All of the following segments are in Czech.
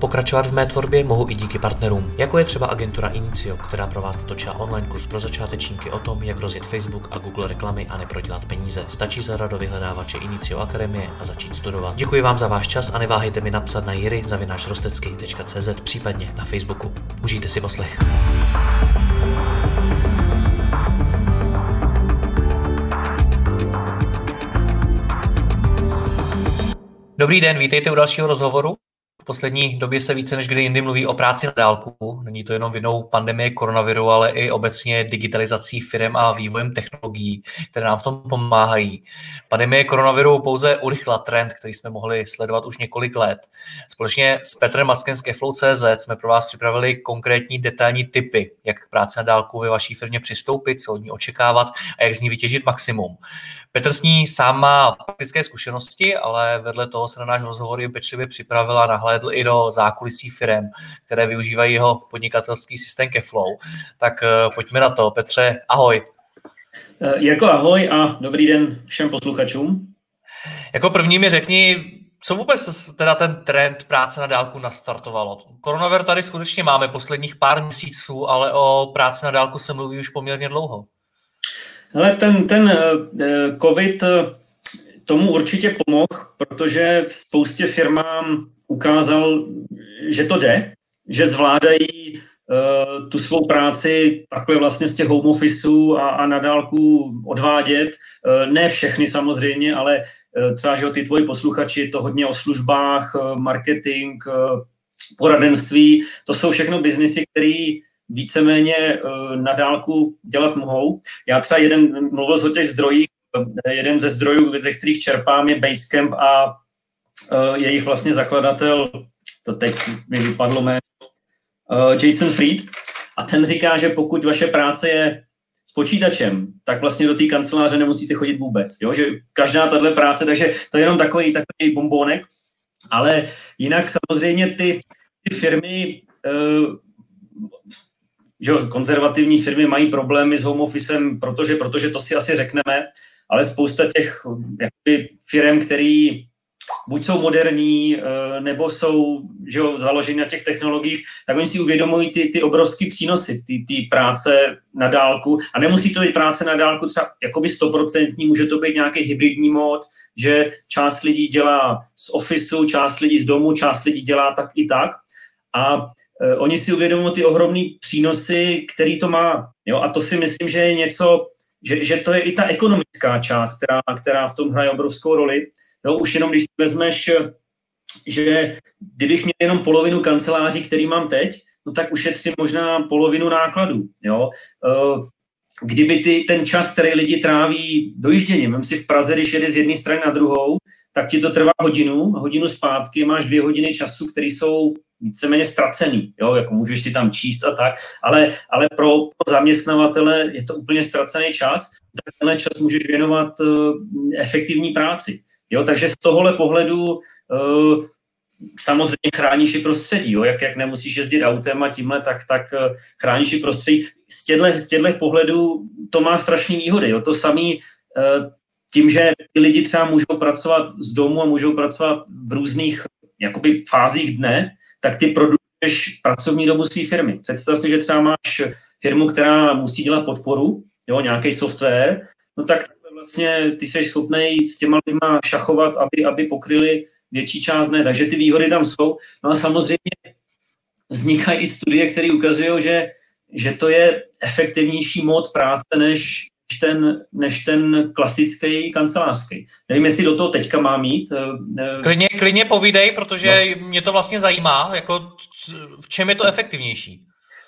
Pokračovat v mé tvorbě mohu i díky partnerům, jako je třeba agentura Inicio, která pro vás natočila online kurz pro začátečníky o tom, jak rozjet Facebook a Google reklamy a neprodělat peníze. Stačí zadat do vyhledávače Inicio Akademie a začít studovat. Děkuji vám za váš čas a neváhejte mi napsat na jiry.cz případně na Facebooku. Užijte si poslech. Dobrý den, vítejte u dalšího rozhovoru. Poslední době se více než kdy jindy mluví o práci na dálku. Není to jenom vinou pandemie koronaviru, ale i obecně digitalizací firm a vývojem technologií, které nám v tom pomáhají. Pandemie koronaviru pouze urychla trend, který jsme mohli sledovat už několik let. Společně s Petrem Mackem z Keflow.cz jsme pro vás připravili konkrétní detailní typy, jak k práci na dálku ve vaší firmě přistoupit, co od ní očekávat a jak z ní vytěžit maximum. Petr s ní sám má praktické zkušenosti, ale vedle toho se na náš rozhovor je pečlivě připravil a nahlédl i do zákulisí firm, které využívají jeho podnikatelský systém Keflow. Tak eh, pojďme na to. Petře, ahoj. Jako ahoj a dobrý den všem posluchačům. Jako první mi řekni, co vůbec teda ten trend práce na dálku nastartovalo? Koronavir tady skutečně máme posledních pár měsíců, ale o práci na dálku se mluví už poměrně dlouho. Ale ten, ten uh, COVID eh, tomu určitě pomohl, protože spoustě firmám ukázal, že to jde, že zvládají tu svou práci takhle vlastně z těch home officeů a, a na dálku odvádět. Ne všechny samozřejmě, ale třeba, že ty tvoji posluchači, to hodně o službách, marketing, poradenství, to jsou všechno biznisy, které víceméně uh, na dálku dělat mohou. Já třeba jeden, mluvil o těch zdrojích, eh, jeden ze zdrojů, ze kterých čerpám, je Basecamp a uh, jejich vlastně zakladatel, to teď mi vypadlo uh, Jason Fried. A ten říká, že pokud vaše práce je s počítačem, tak vlastně do té kanceláře nemusíte chodit vůbec. Jo? Že každá tahle práce, takže to je jenom takový, takový bombónek. Ale jinak samozřejmě ty, ty firmy že konzervativní firmy mají problémy s home officem, protože, protože to si asi řekneme, ale spousta těch jakoby, firm, který buď jsou moderní, eh, nebo jsou že jo, založeny na těch technologiích, tak oni si uvědomují ty, ty obrovské přínosy, ty, ty práce na dálku. A nemusí to být práce na dálku třeba jakoby stoprocentní, může to být nějaký hybridní mod, že část lidí dělá z ofisu, část lidí z domu, část lidí dělá tak i tak. A Eh, oni si uvědomují ty ohromné přínosy, který to má. Jo? A to si myslím, že je něco, že, že to je i ta ekonomická část, která, která v tom hraje obrovskou roli. Jo? Už jenom když si vezmeš, že kdybych měl jenom polovinu kanceláří, který mám teď, no tak ušetřím možná polovinu nákladů. Jo? Eh, kdyby ty, ten čas, který lidi tráví dojížděním, si v Praze, když jede z jedné strany na druhou, tak ti to trvá hodinu, hodinu zpátky, máš dvě hodiny času, které jsou víceméně ztracený, jo, jako můžeš si tam číst a tak, ale, ale pro, pro zaměstnavatele je to úplně ztracený čas, tak tenhle čas můžeš věnovat uh, efektivní práci. Jo, takže z tohohle pohledu uh, samozřejmě chráníš i prostředí, jo, jak, jak nemusíš jezdit autem a tímhle, tak, tak uh, chráníš i prostředí. Z těchto, z pohledů to má strašné výhody. Jo. To samé tím, že ty lidi třeba můžou pracovat z domu a můžou pracovat v různých jakoby fázích dne, tak ty produkuješ pracovní dobu své firmy. Představ si, že třeba máš firmu, která musí dělat podporu, jo, nějaký software, no tak vlastně ty jsi schopný s těma lidma šachovat, aby, aby pokryli větší část dne. Takže ty výhody tam jsou. No a samozřejmě vznikají i studie, které ukazují, že, že to je efektivnější mod práce než ten, než ten klasický kancelářský. Nevím, jestli do toho teďka má mít. Eh, eh, klidně, klidně povídej, protože no. mě to vlastně zajímá, jako v čem je to efektivnější.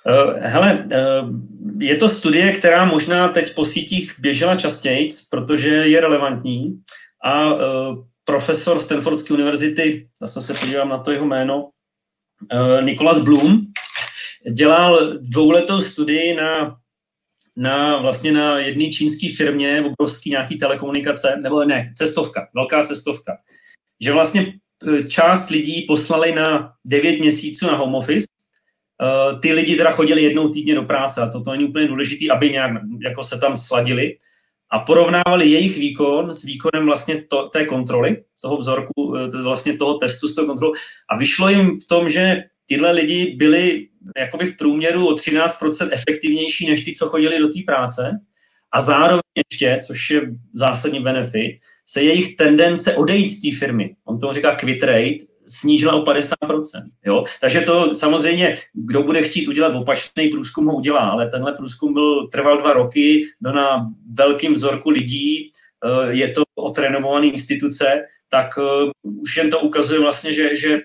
Uh, hele, uh, je to studie, která možná teď po sítích běžela častěji, protože je relevantní a profesor Stanfordské univerzity, zase se podívám na to jeho jméno, Nicholas Bloom, dělal dvouletou studii na na vlastně na jedné čínské firmě, obrovský nějaký telekomunikace, nebo ne, cestovka, velká cestovka. Že vlastně část lidí poslali na 9 měsíců na home office, ty lidi teda chodili jednou týdně do práce a to, to není úplně důležité, aby nějak jako se tam sladili a porovnávali jejich výkon s výkonem vlastně to, té kontroly, toho vzorku, vlastně toho testu z toho kontrolu a vyšlo jim v tom, že tyhle lidi byli jakoby v průměru o 13% efektivnější než ty, co chodili do té práce a zároveň ještě, což je zásadní benefit, se jejich tendence odejít z té firmy, on to říká quit rate, snížila o 50%. Jo? Takže to samozřejmě, kdo bude chtít udělat opačný průzkum, ho udělá, ale tenhle průzkum byl, trval dva roky, byl na velkým vzorku lidí, eh, je to otrénovaný instituce, tak eh, už jen to ukazuje vlastně, že, že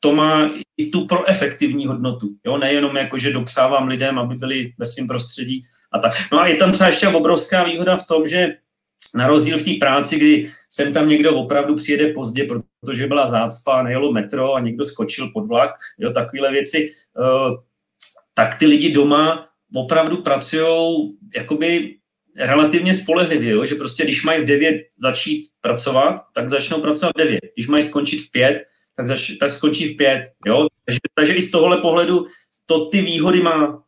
to má i tu proefektivní hodnotu. Jo? Nejenom jako, že dopsávám lidem, aby byli ve svém prostředí a tak. No a je tam třeba ještě obrovská výhoda v tom, že na rozdíl v té práci, kdy sem tam někdo opravdu přijede pozdě, protože byla zácpa, nejelo metro a někdo skočil pod vlak, jo, takovéhle věci, uh, tak ty lidi doma opravdu pracují jakoby relativně spolehlivě, jo? že prostě když mají v 9 začít pracovat, tak začnou pracovat v 9. Když mají skončit v 5, tak, zač, tak skončí v 5. Jo? Takže, takže i z tohohle pohledu to ty výhody má.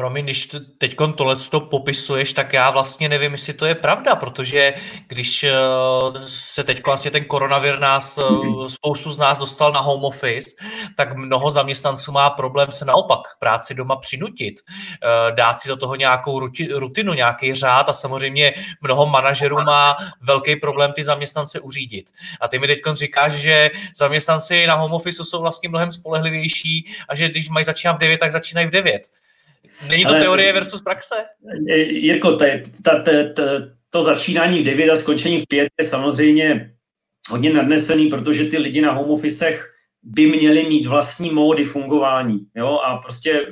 Promiň, když teď tohle to popisuješ, tak já vlastně nevím, jestli to je pravda, protože když eh, se teď vlastně ten koronavir nás, eh, spoustu z nás dostal na home office, tak mnoho zaměstnanců má problém se naopak práci doma přinutit, eh, dát si do toho nějakou rutinu, nějaký řád a samozřejmě mnoho manažerů má velký problém ty zaměstnance uřídit. A ty mi teď říkáš, že zaměstnanci na home office jsou vlastně mnohem spolehlivější a že když mají začínat v 9, tak začínají v 9. Není to Ale, teorie versus praxe? Jirko, ta, ta, ta, ta, to začínání v 9 a skončení v 5 je samozřejmě hodně nadnesený, protože ty lidi na home officech by měli mít vlastní módy fungování. Jo? A prostě e,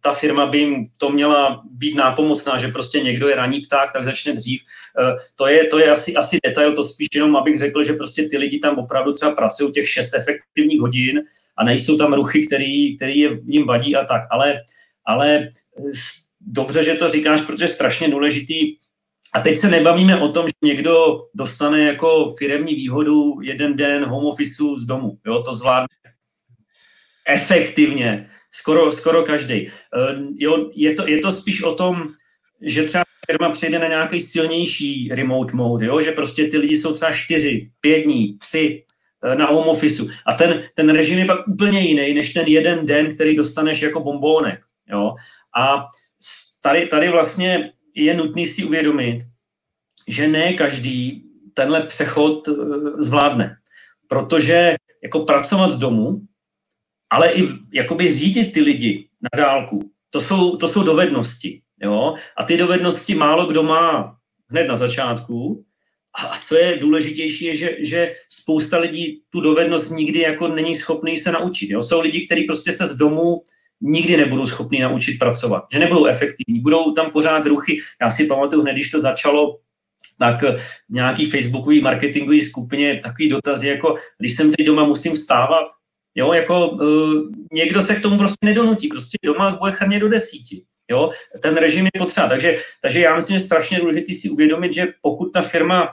ta firma by jim to měla být nápomocná, že prostě někdo je raní pták, tak začne dřív. E, to je, to je asi, asi detail, to spíš jenom, abych řekl, že prostě ty lidi tam opravdu třeba pracují těch šest efektivních hodin a nejsou tam ruchy, který, který jim vadí a tak. Ale ale dobře, že to říkáš, protože je strašně důležitý. A teď se nebavíme o tom, že někdo dostane jako firemní výhodu jeden den home office z domu. Jo, to zvládne efektivně, skoro, skoro každý. Eh, jo, je, to, je to spíš o tom, že třeba firma přijde na nějaký silnější remote mode, jo? že prostě ty lidi jsou třeba čtyři, pět dní, tři eh, na home office. A ten, ten režim je pak úplně jiný, než ten jeden den, který dostaneš jako bombónek. Jo? A tady, tady vlastně je nutný si uvědomit, že ne každý tenhle přechod eh, zvládne. Protože jako pracovat z domu, ale i jakoby řídit ty lidi na dálku, to jsou, to jsou dovednosti. Jo? A ty dovednosti málo kdo má hned na začátku. A co je důležitější, je, že, že spousta lidí tu dovednost nikdy jako není schopný se naučit. Jo? Jsou lidi, kteří prostě se z domu nikdy nebudou schopni naučit pracovat, že nebudou efektivní, budou tam pořád ruchy. Já si pamatuju hned, když to začalo, tak v nějaký facebookový marketingový skupině takový dotazy, jako když jsem teď doma, musím vstávat, jo, jako uh, někdo se k tomu prostě nedonutí, prostě doma bude chrně do desíti. Jo, ten režim je potřeba. Takže, takže já myslím, že je strašně důležité si uvědomit, že pokud ta firma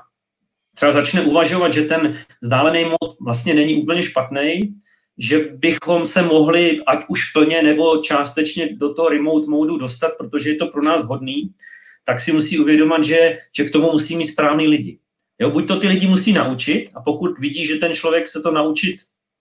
třeba začne uvažovat, že ten vzdálený mod vlastně není úplně špatný, že bychom se mohli, ať už plně nebo částečně do toho remote modu dostat, protože je to pro nás hodný, tak si musí uvědomit, že, že k tomu musí mít správný lidi. Jo, buď to ty lidi musí naučit a pokud vidí, že ten člověk se to naučit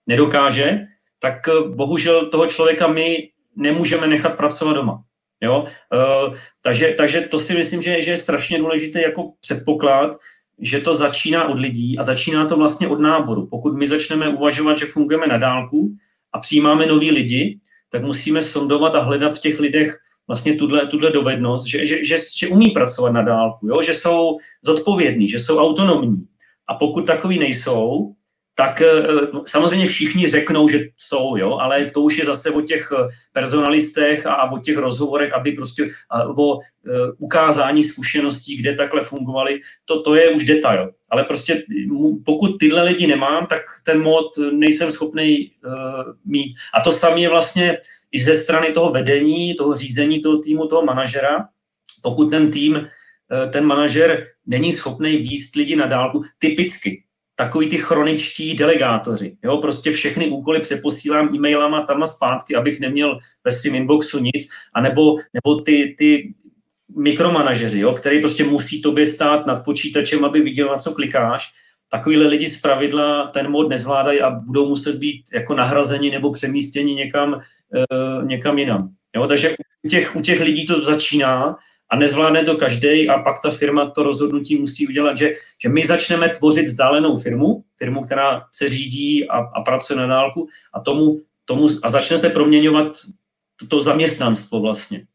nedokáže, tak eh, bohužel toho člověka my nemůžeme nechat pracovat doma. Jo? Uh, takže, takže to si myslím, že, že je strašně důležité jako předpoklad, že to začíná od lidí a začíná to vlastně od náboru. Pokud my začneme uvažovat, že fungujeme na dálku a přijímáme nový lidi, tak musíme sondovat a hledat v těch lidech vlastně tuhle, tuhle dovednost, že, že, že, že umí pracovat na dálku, jo? že jsou zodpovědní, že jsou autonomní. A pokud takový nejsou, tak eh, samozřejmě všichni řeknou, že jsou, jo, ale to už je zase o těch eh, personalistech a o těch rozhovorech, aby prostě o eh, ukázání zkušeností, kde takhle fungovaly, to, to je už detail. Ale prostě pokud tyhle lidi nemám, tak ten mod nejsem schopný uh, mít. A to samé je vlastně i ze strany toho vedení, toho řízení toho týmu, toho manažera. Pokud ten tým, ten manažer není schopný výst lidi na dálku, typicky, takový ty chroničtí delegátoři. Jo? Prostě všechny úkoly přeposílám e-mailama tam a zpátky, abych neměl ve svém inboxu nic, anebo nebo ty, ty mikromanažeři, jo? který prostě musí tobě stát nad počítačem, aby viděl, na co klikáš. Takovýhle lidi z pravidla ten mod nezvládají a budou muset být jako nahrazeni nebo přemístěni někam, uh, někam jinam. Jo? Takže u těch, u těch lidí to začíná a nezvládne to každý a pak ta firma to rozhodnutí musí udělat, že, že my začneme tvořit vzdálenou firmu, firmu, která se řídí a, a pracuje na dálku a tomu, tomu a začne se proměňovat to, to zaměstnanstvo vlastně.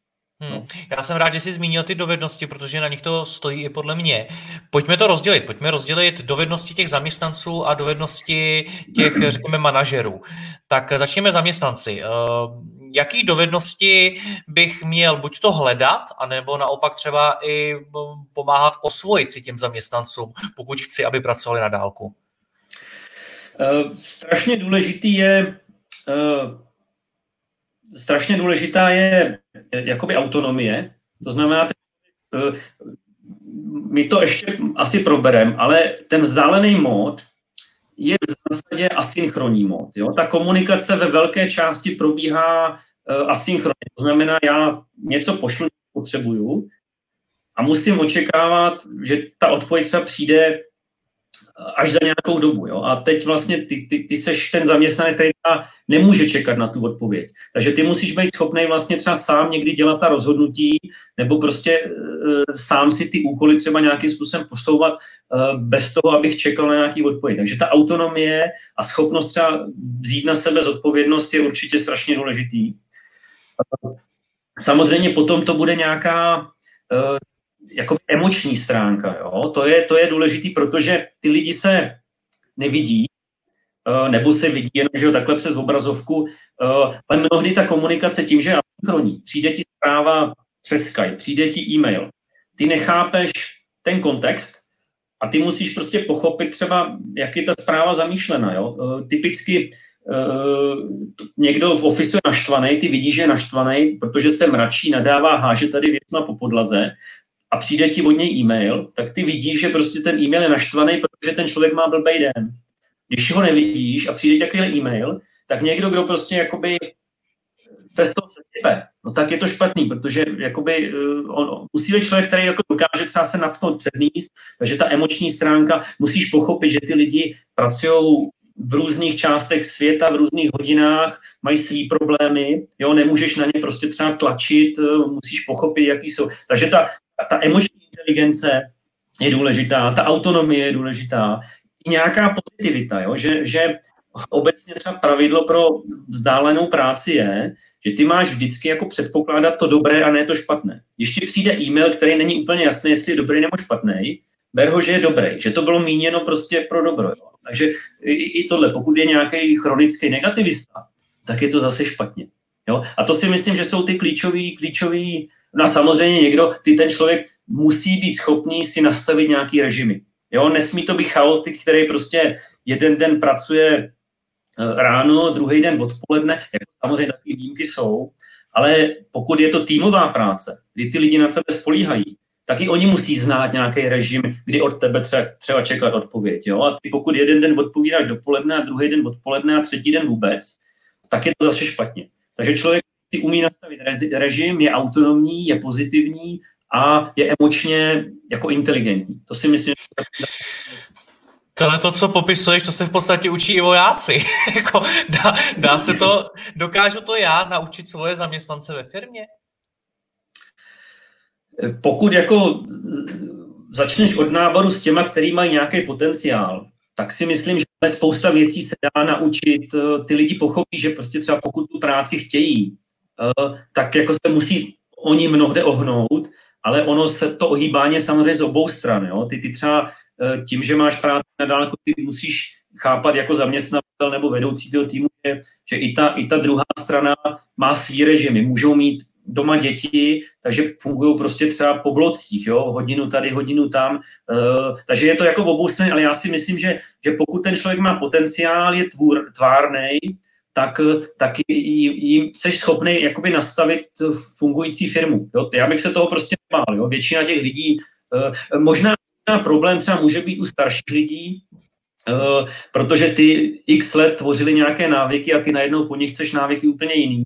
Hmm. No. Já jsem rád, že jsi zmínil ty dovednosti, protože na nich to stojí i podle mě. Pojďme to rozdělit. Pojďme rozdělit dovednosti těch zaměstnanců a dovednosti těch, řekněme, manažerů. Tak začněme zaměstnanci. Eh, jaký dovednosti bych měl buď to hledat, anebo naopak třeba i pomáhat osvojit si těm zaměstnancům, pokud chci, aby pracovali na dálku? Uh, strašně důležitý je strašně důležitá je jakoby autonomie, to znamená, uh, my to ještě asi proberem, ale ten vzdálený mód je v zásadě asynchronní mód. Jo? Ta komunikace ve velké části probíhá uh, asynchronně. To znamená, já něco pošlu, potřebuju a musím očekávat, že ta odpověď třeba přijde až za nějakou dobu. Jo? A teď vlastně ty, ty, ty seš ten zaměstnanec, který nemůže čekat na tu odpověď. Takže ty musíš být schopný vlastně třeba sám někdy dělat ta rozhodnutí, nebo prostě e, sám si ty úkoly třeba nějakým způsobem posouvat e, bez toho, abych čekal na nějaký odpověď. Takže ta autonomie a schopnost třeba vzít na sebe zodpovědnost je určitě strašně důležitý. Samozřejmě potom to bude nějaká e, jako emoční stránka. Jo? To, je, to je důležitý, protože ty lidi se nevidí, eh, nebo se vidí jenom, že jo, takhle přes obrazovku, eh, ale mnohdy ta komunikace tím, že asynchronní, přijde ti zpráva přes Skype, přijde ti e-mail, ty nechápeš ten kontext a ty musíš prostě pochopit třeba, jak je ta zpráva zamýšlena. Jo? Eh, typicky někdo v ofisu je naštvaný, ty vidíš, že je naštvaný, protože se mračí, nadává, háže tady věcma po podlaze a přijde ti od něj e-mail, tak ty vidíš, že prostě ten e-mail je naštvaný, protože ten člověk má blbý den. Když ho nevidíš a přijde takový e-mail, tak někdo, kdo prostě jakoby se toho sesype, no tak je to špatný, protože jakoby uh, on, musí být člověk, který jako dokáže třeba se natknout předníst, takže ta emoční stránka, musíš pochopit, že ty lidi pracují v různých částech světa, v různých hodinách, mají svý problémy, jo, nemůžeš na ně prostě třeba tlačit, eh, musíš pochopit, jaký jsou. Takže ta, ta emoční inteligence je důležitá, ta autonomie je důležitá, i nějaká pozitivita, jo? Že, že obecně třeba pravidlo pro vzdálenou práci je, že ty máš vždycky jako předpokládat to dobré a ne to špatné. Když ti přijde e-mail, který není úplně jasný, jestli je dobrý nebo špatný, ber ho, že je dobrý, že to bylo míněno prostě pro dobro. Jo? Takže i, i tohle, pokud je nějaký chronický negativista, tak je to zase špatně. Jo? A to si myslím, že jsou ty klíčový, klíčový No a samozřejmě někdo, ty ten člověk musí být schopný si nastavit nějaký režimy. Jo, nesmí to být chaotik, který prostě jeden den pracuje eh, ráno, druhý den odpoledne, jako samozřejmě takové výjimky jsou, ale pokud je to týmová práce, kdy ty lidi na tebe spolíhají, tak i oni musí znát nějaký režim, kdy od tebe třeba, třeba čekat odpověď. Jo? A ty pokud jeden den odpovídáš dopoledne a druhý den odpoledne a třetí den vůbec, tak je to zase špatně. Takže člověk si umí nastavit režim, je autonomní, je pozitivní a je emočně jako inteligentní. To si myslím, že Tohle to, co popisuješ, to se v podstatě učí i vojáci. Jako, dá, dá se to, dokážu to já naučit svoje zaměstnance ve firmě? Pokud jako začneš od náboru s těma, který mají nějaký potenciál, tak si myslím, že spousta věcí se dá naučit. Ty lidi pochopí, že prostě třeba pokud tu práci chtějí, Eh, tak jako se musí oni mnohde ohnout, ale ono se to ohýbání samozřejmě z obou stran. Jo? Ty, ty třeba eh, tím, že máš práci na dálku, ty musíš chápat jako zaměstnatel nebo vedoucí toho týmu, že, že i, ta, i ta druhá strana má svý režimy. Můžou mít doma děti, takže fungují prostě třeba po blocích, jo? hodinu tady, hodinu tam. Uh, takže je to jako v obou stran, ale já si myslím, že, že pokud ten člověk má potenciál, je tvůr, tvárnej, tak, tak jim jsi schopný jakoby nastavit fungující firmu. Jo? Já bych se toho prostě bál. Jo? Většina těch lidí, eh, možná problém třeba může být u starších lidí, protože ty x let tvořili nějaké návyky a ty najednou po nich chceš návyky úplně jiný.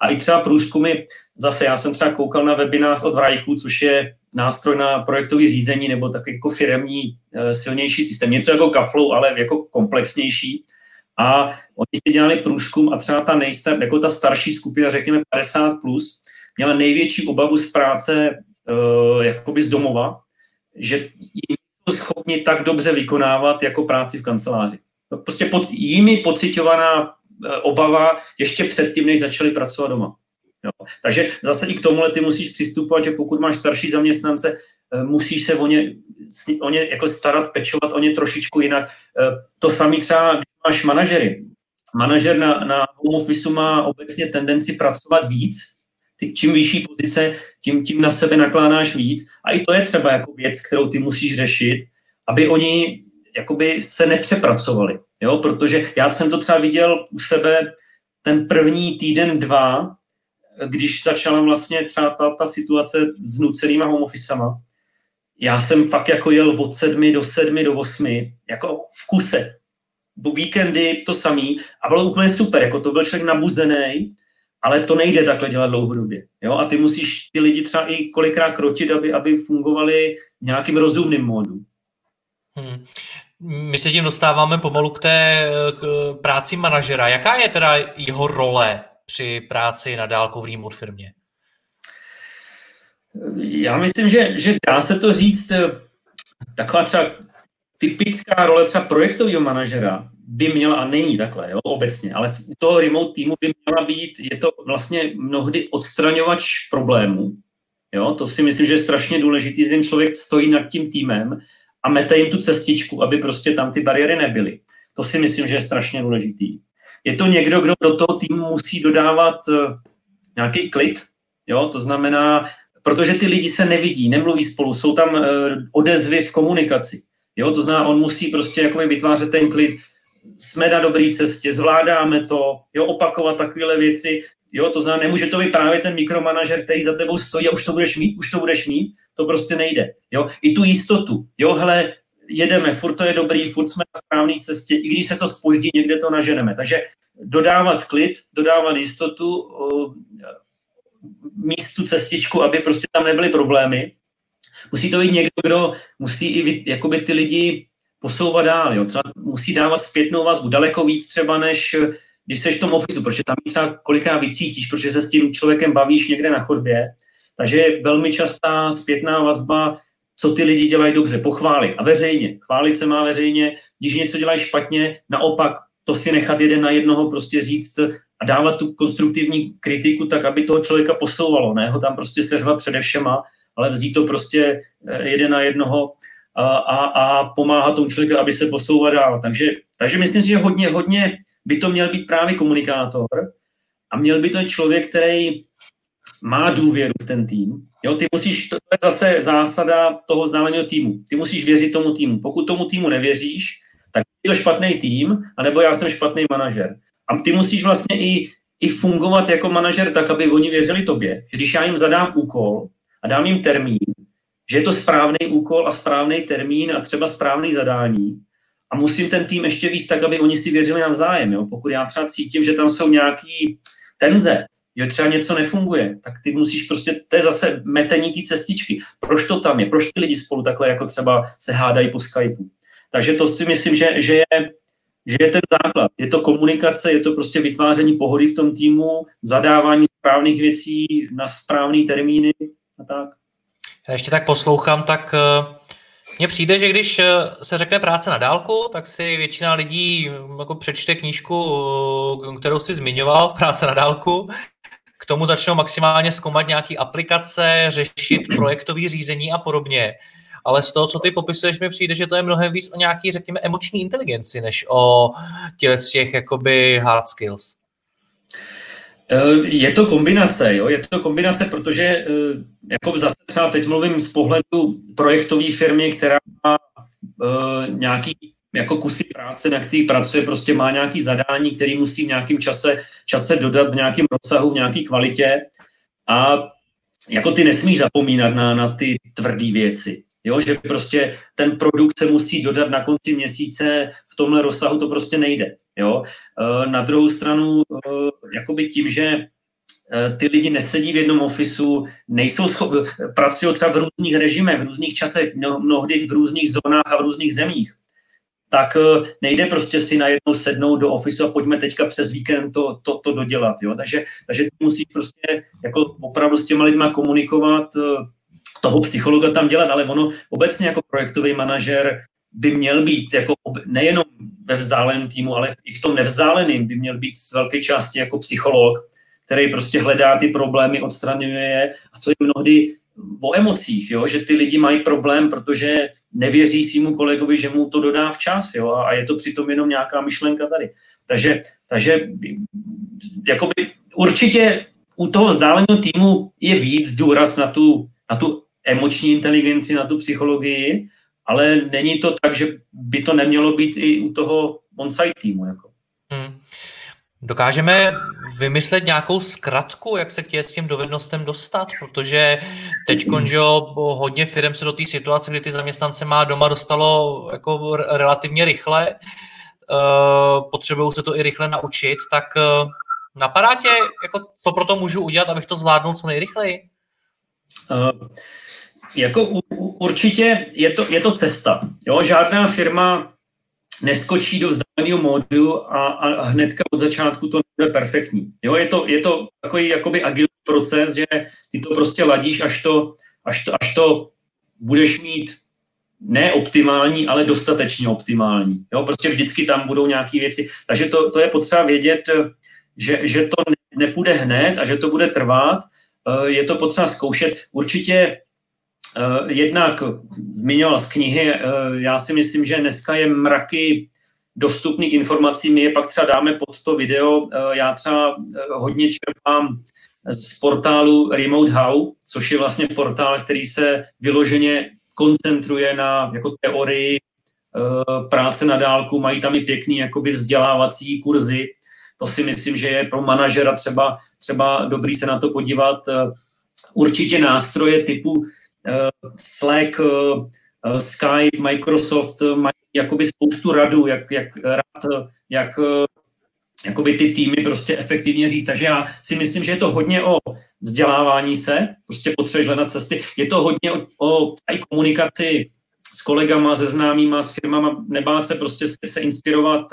A i třeba průzkumy, zase já jsem třeba koukal na webinář od Vrajku, což je nástroj na projektové řízení nebo takový jako firemní silnější systém. Něco jako Kaflow, ale jako komplexnější. A oni si dělali průzkum a třeba ta nejstar, jako ta starší skupina, řekněme 50+, plus, měla největší obavu z práce uh, jakoby z domova, že jim jsou schopni tak dobře vykonávat jako práci v kanceláři. No, prostě pod jimi pocitovaná uh, obava ještě předtím, než začali pracovat doma. Jo. Takže zase i k tomuhle ty musíš přistupovat, že pokud máš starší zaměstnance, musíš se o ně, o ně jako starat, pečovat o ně trošičku jinak. To samý třeba, když máš manažery. Manažer na, na home office má obecně tendenci pracovat víc, ty, čím vyšší pozice, tím, tím na sebe nakládáš víc. A i to je třeba jako věc, kterou ty musíš řešit, aby oni jakoby se nepřepracovali. Jo? Protože já jsem to třeba viděl u sebe ten první týden, dva, když začala vlastně třeba ta, ta situace s nucelýma home officema, já jsem fakt jako jel od sedmi do sedmi do osmi, jako v kuse. Víkendy to samý a bylo úplně super, jako to byl člověk nabuzený, ale to nejde takhle dělat dlouhodobě. Jo? A ty musíš ty lidi třeba i kolikrát krotit, aby, aby fungovali v nějakým rozumným módu. Hmm. My se tím dostáváme pomalu k té k práci manažera. Jaká je teda jeho role při práci na dálku v remote firmě? Já myslím, že, že dá se to říct eh, taková třeba typická role třeba projektového manažera by měla, a není takhle, jo, obecně, ale u toho remote týmu by měla být, je to vlastně mnohdy odstraňovač problémů. Jo, to si myslím, že je strašně důležitý, ten člověk stojí nad tím týmem a mete jim tu cestičku, aby prostě tam ty bariéry nebyly. To si myslím, že je strašně důležitý. Je to někdo, kdo do toho týmu musí dodávat uh, nějaký klid, jo, to znamená, protože ty lidi se nevidí, nemluví spolu, jsou tam uh, odezvy v komunikaci. Jo, to znamená, on musí prostě jakoby vytvářet ten klid, jsme na dobré cestě, zvládáme to, jo, opakovat takovéhle věci, jo, to znamená, nemůže to být právě ten mikromanažer, který za tebou stojí a už to budeš mít, už to budeš mít, to prostě nejde, jo, i tu jistotu, jo, hele, jedeme, furt to je dobrý, furt jsme na správné cestě, i když se to spoždí, někde to naženeme, takže dodávat klid, dodávat jistotu, místu cestičku, aby prostě tam nebyly problémy, musí to být někdo, kdo musí i jakoby ty lidi posouvat dál. Jo. Třeba musí dávat zpětnou vazbu daleko víc třeba, než když seš v tom ofisu, protože tam třeba kolikrát vycítíš, protože se s tím člověkem bavíš někde na chodbě. Takže je velmi častá zpětná vazba, co ty lidi dělají dobře, pochválit a veřejně. Chválit se má veřejně, když něco dělají špatně, naopak to si nechat jeden na jednoho prostě říct a dávat tu konstruktivní kritiku tak, aby toho člověka posouvalo, ne ho tam prostě seřvat předevšema, ale vzít to prostě eh, jeden na jednoho a, a, a pomáhat tomu člověku, aby se posouval dál. Takže, takže myslím si, že hodně, hodně by to měl být právě komunikátor a měl by to být člověk, který má důvěru v ten tým. Jo, ty musíš, to je zase zásada toho vzdáleného týmu. Ty musíš věřit tomu týmu. Pokud tomu týmu nevěříš, tak je to špatný tým, anebo já jsem špatný manažer. A ty musíš vlastně i, i fungovat jako manažer tak, aby oni věřili tobě. Že když já jim zadám úkol a dám jim termín, že je to správný úkol a správný termín a třeba správný zadání. A musím ten tým ještě víc tak, aby oni si věřili navzájem. Jo? Pokud já třeba cítím, že tam jsou nějaký tenze, že třeba něco nefunguje, tak ty musíš prostě, to je zase metení té cestičky. Proč to tam je? Proč ty lidi spolu takhle jako třeba se hádají po Skypeu? Takže to si myslím, že, že, je, že je ten základ. Je to komunikace, je to prostě vytváření pohody v tom týmu, zadávání správných věcí na správné termíny a tak. Já ještě tak poslouchám, tak eh, mně přijde, že když eh, se řekne práce na dálku, tak si většina lidí mm, jako přečte knížku, eh, kterou si zmiňoval, práce na dálku, k tomu začnou maximálně zkoumat nějaké aplikace, řešit projektové řízení a podobně. Ale z toho, co ty popisuješ, mi přijde, že to je mnohem víc o nějaký, řekněme, emoční inteligenci, než o těch, těch jakoby hard skills. Eh, je to kombinace, jo? je to kombinace, protože eh, jako zase třeba teď mluvím z pohledu projektové firmy, která má uh, nějaký jako kusy práce, na který pracuje, prostě má nějaký zadání, který musí v nějakém čase, čase dodat v nějakém rozsahu, v nějaké kvalitě a jako ty nesmíš zapomínat na, na ty tvrdé věci. Jo, že prostě ten produkt se musí dodat na konci měsíce v tomhle rozsahu, to prostě nejde. Jo. E, na druhou stranu, e, jakoby tím, že e, ty lidi nesedí v jednom ofisu, nejsou schopni, pracují třeba v různých režimech, v různých časech, mnohdy v různých zónách a v různých zemích, tak nejde prostě si najednou sednout do ofisu a pojďme teďka přes víkend to, to, to dodělat. Jo? Takže, takže musíš prostě jako opravdu s těma lidma komunikovat, toho psychologa tam dělat, ale ono obecně jako projektový manažer by měl být jako nejenom ve vzdáleném týmu, ale i v tom nevzdáleném by měl být z velké části jako psycholog, který prostě hledá ty problémy, odstraňuje je a to je mnohdy o emocích, jo? že ty lidi mají problém, protože nevěří svýmu kolegovi, že mu to dodá včas jo? a je to přitom jenom nějaká myšlenka tady. Takže, takže jakoby určitě u toho vzdáleného týmu je víc důraz na tu, na tu emoční inteligenci, na tu psychologii, ale není to tak, že by to nemělo být i u toho on-site týmu. Jako. Hmm. Dokážeme vymyslet nějakou zkratku, jak se k těm dovednostem dostat, protože teď že hodně firm se do té situace, kdy ty zaměstnance má doma, dostalo jako relativně rychle, uh, potřebují se to i rychle naučit, tak uh, napadá tě, jako, co pro to můžu udělat, abych to zvládnul co nejrychleji? Jako u, určitě je to, je to cesta. Jo? Žádná firma neskočí do vzdáleného módu a, a hnedka od začátku to nebude perfektní. Jo? Je, to, je to takový jakoby agilní proces, že ty to prostě ladíš, až to, až to, až to budeš mít ne optimální, ale dostatečně optimální. Jo? Prostě vždycky tam budou nějaké věci. Takže to, to je potřeba vědět, že, že to nepůjde hned a že to bude trvat. Eh, je to potřeba zkoušet. Určitě jednak zmiňoval z knihy, eh, já si myslím, že dneska je mraky dostupných informací, my je pak třeba dáme pod to video. Eh, já třeba hodně čerpám z portálu Remote How, což je vlastně portál, který se vyloženě koncentruje na jako teorii práce na dálku, mají tam i pěkný jakoby vzdělávací kurzy. To si myslím, že je pro manažera třeba, třeba dobrý se na to podívat. Určitě nástroje typu Eh, Slack, eh, eh, Skype, Microsoft mají jakoby spoustu radů, jak, jak rád, jak jakoby ty týmy prostě efektivně říct. Takže já si myslím, že je to hodně o vzdělávání se, prostě potřebuješ hledat cesty. Je to hodně o, o komunikaci s kolegama, se známýma, s firmama, nebát se prostě se, se inspirovat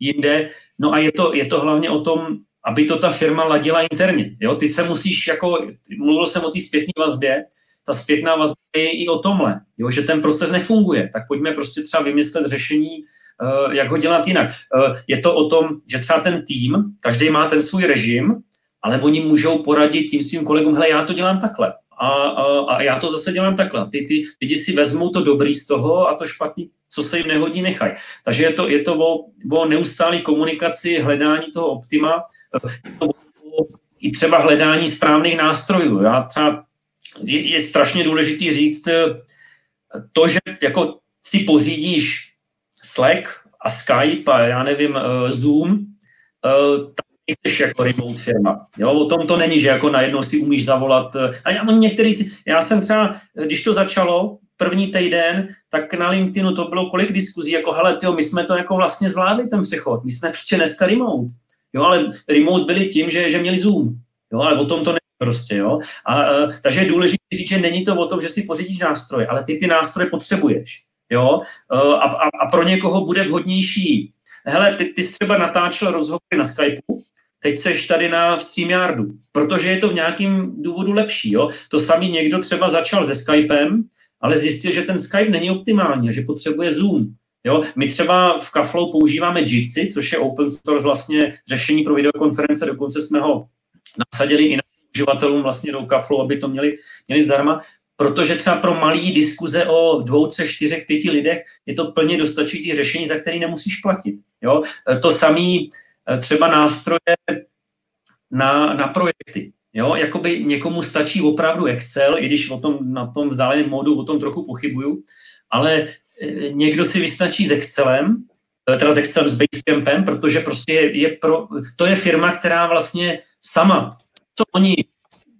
jinde. No a je to, je to hlavně o tom, aby to ta firma ladila interně. Jo? Ty se musíš, jako, mluvil jsem o té zpětné vazbě, ta zpětná vazba je i o tomhle, jo, že ten proces nefunguje, tak pojďme prostě třeba vymyslet řešení, uh, jak ho dělat jinak. Uh, je to o tom, že třeba ten tým, každý má ten svůj režim, ale oni můžou poradit tím svým kolegům, hele, já to dělám takhle. A, a, a já to zase dělám takhle. Ty, ty lidi si vezmou to dobrý z toho a to špatný, co se jim nehodí, nechaj. Takže je to, je to o, o neustálé komunikaci, hledání toho optima, je to o, i třeba hledání správných nástrojů. Já třeba je, je strašně důležitý říct eh, to, že jako si pořídíš Slack a Skype a já nevím, uh, Zoom, uh, tak jsi jako remote firma. Jo, o tom to není, že jako najednou si umíš zavolat. A já, některý si, já jsem třeba, když to začalo, první týden, tak na LinkedInu to bylo kolik diskuzí, jako hele, tyjo, my jsme to jako vlastně zvládli ten přechod, my jsme prostě dneska remote. Jo, ale remote byli tím, že, že měli Zoom. Jo, ale o tom to prostě, jo. A, a, takže je důležité říct, že není to o tom, že si pořídíš nástroje, ale ty ty nástroje potřebuješ, jo. A, a, a pro někoho bude vhodnější. Hele, ty, ty jsi třeba natáčel rozhovory na Skypeu, teď seš tady na StreamYardu, protože je to v nějakým důvodu lepší, jo. To samý někdo třeba začal se Skypem, ale zjistil, že ten Skype není optimální, že potřebuje Zoom. Jo, my třeba v Kaflow používáme Jitsi, což je open source vlastně řešení pro videokonference, dokonce jsme ho nasadili i na uživatelům vlastně do Kaflu, aby to měli, měli zdarma, protože třeba pro malý diskuze o dvou, třech, čtyřech, pěti lidech je to plně dostačující řešení, za který nemusíš platit. Jo? To samý e, třeba nástroje na, na projekty. Jo, jakoby někomu stačí opravdu Excel, i když o tom, na tom vzdáleném módu o tom trochu pochybuju, ale e, někdo si vystačí s Excelem, e, teda s Excelem, s Basecampem, protože prostě je pro, to je firma, která vlastně sama co oni